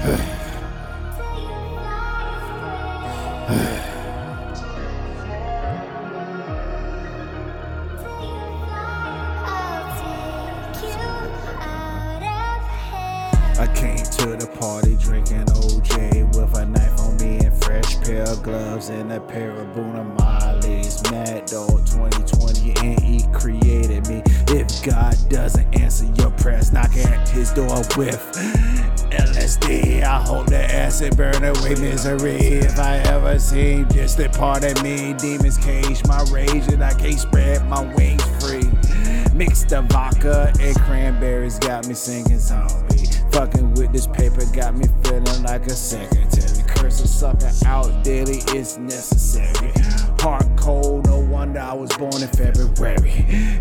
I came to the party drinking OJ with a knife on me and fresh pair of gloves and a pair of Bruno Maglis. Mad Dog 2020 and he created me. If God doesn't answer your prayers, knock at his door with. I hope the acid burn away misery. If I ever see distant part of me, demons cage my rage and I can't spread my wings free. Mix the vodka and cranberries got me singing zombie. Fucking with this paper got me feeling like a secretary. A sucker out daily, it's necessary. Heart cold, no wonder I was born in February.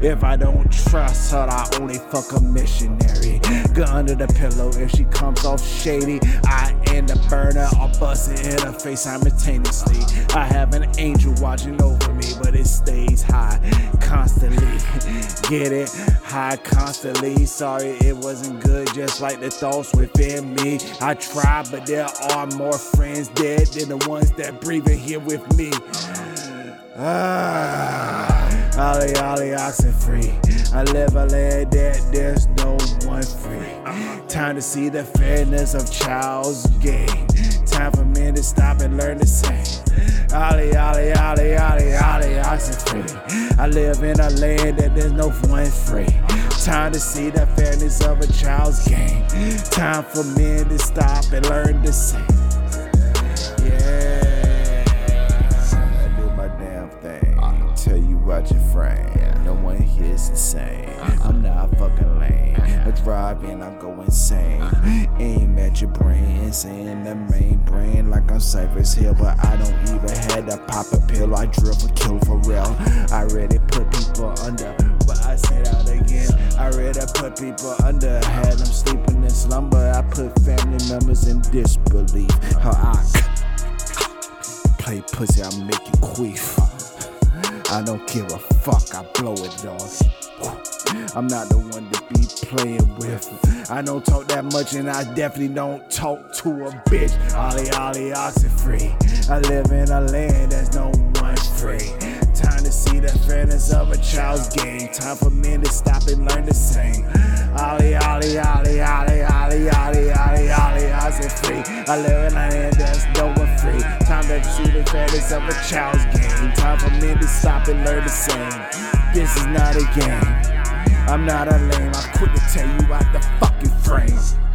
If I don't trust her, I only fuck a missionary. Gun under the pillow, if she comes off shady, I end up burner or busting in her face simultaneously. I have an angel watching over me, but it stays high constantly. Get it? High constantly. Sorry it wasn't good, just like the thoughts within me. I tried, but there are more friends dead than the ones that breathe in here with me. Ah, Ollie, Ollie, oxen free. I live a land that there's no one free. Time to see the fairness of child's game. Time for men to stop and learn the same. Ollie, Ollie, Ollie, Free. I live in a land that there's no one free. Time to see the fairness of a child's game. Time for men to stop and learn the same. Yeah, I do my damn thing. Tell you about your frame. No one here's the same. I'm not fucking lame. I drive and I go insane. Aim at your brain, saying the main brain like I'm Cypress Hill, but I don't even to pop a pill. I drill for kill for real. I ready put people under, but I say that again. I ready put people under, had them sleeping in slumber. I put family members in disbelief. How I play pussy, I make it queef. I don't give a fuck, I blow it, dog. I'm not the one to be playing with. I don't talk that much, and I definitely don't talk to a bitch. Ollie, Ollie, oxen free. I live in a land that's no one free. Time to see the fairness of a child's game. Time for men to stop and learn the same. Ollie, Ollie, Ollie, Ollie, Ollie, Ollie, Ollie, Ollie, oxen free. I live in a land that's no one free. Time to see the fairness of a child's game. Time for men to stop and learn the same. This is not a game. I'm not a lame, I quit to tell you out the fucking frame.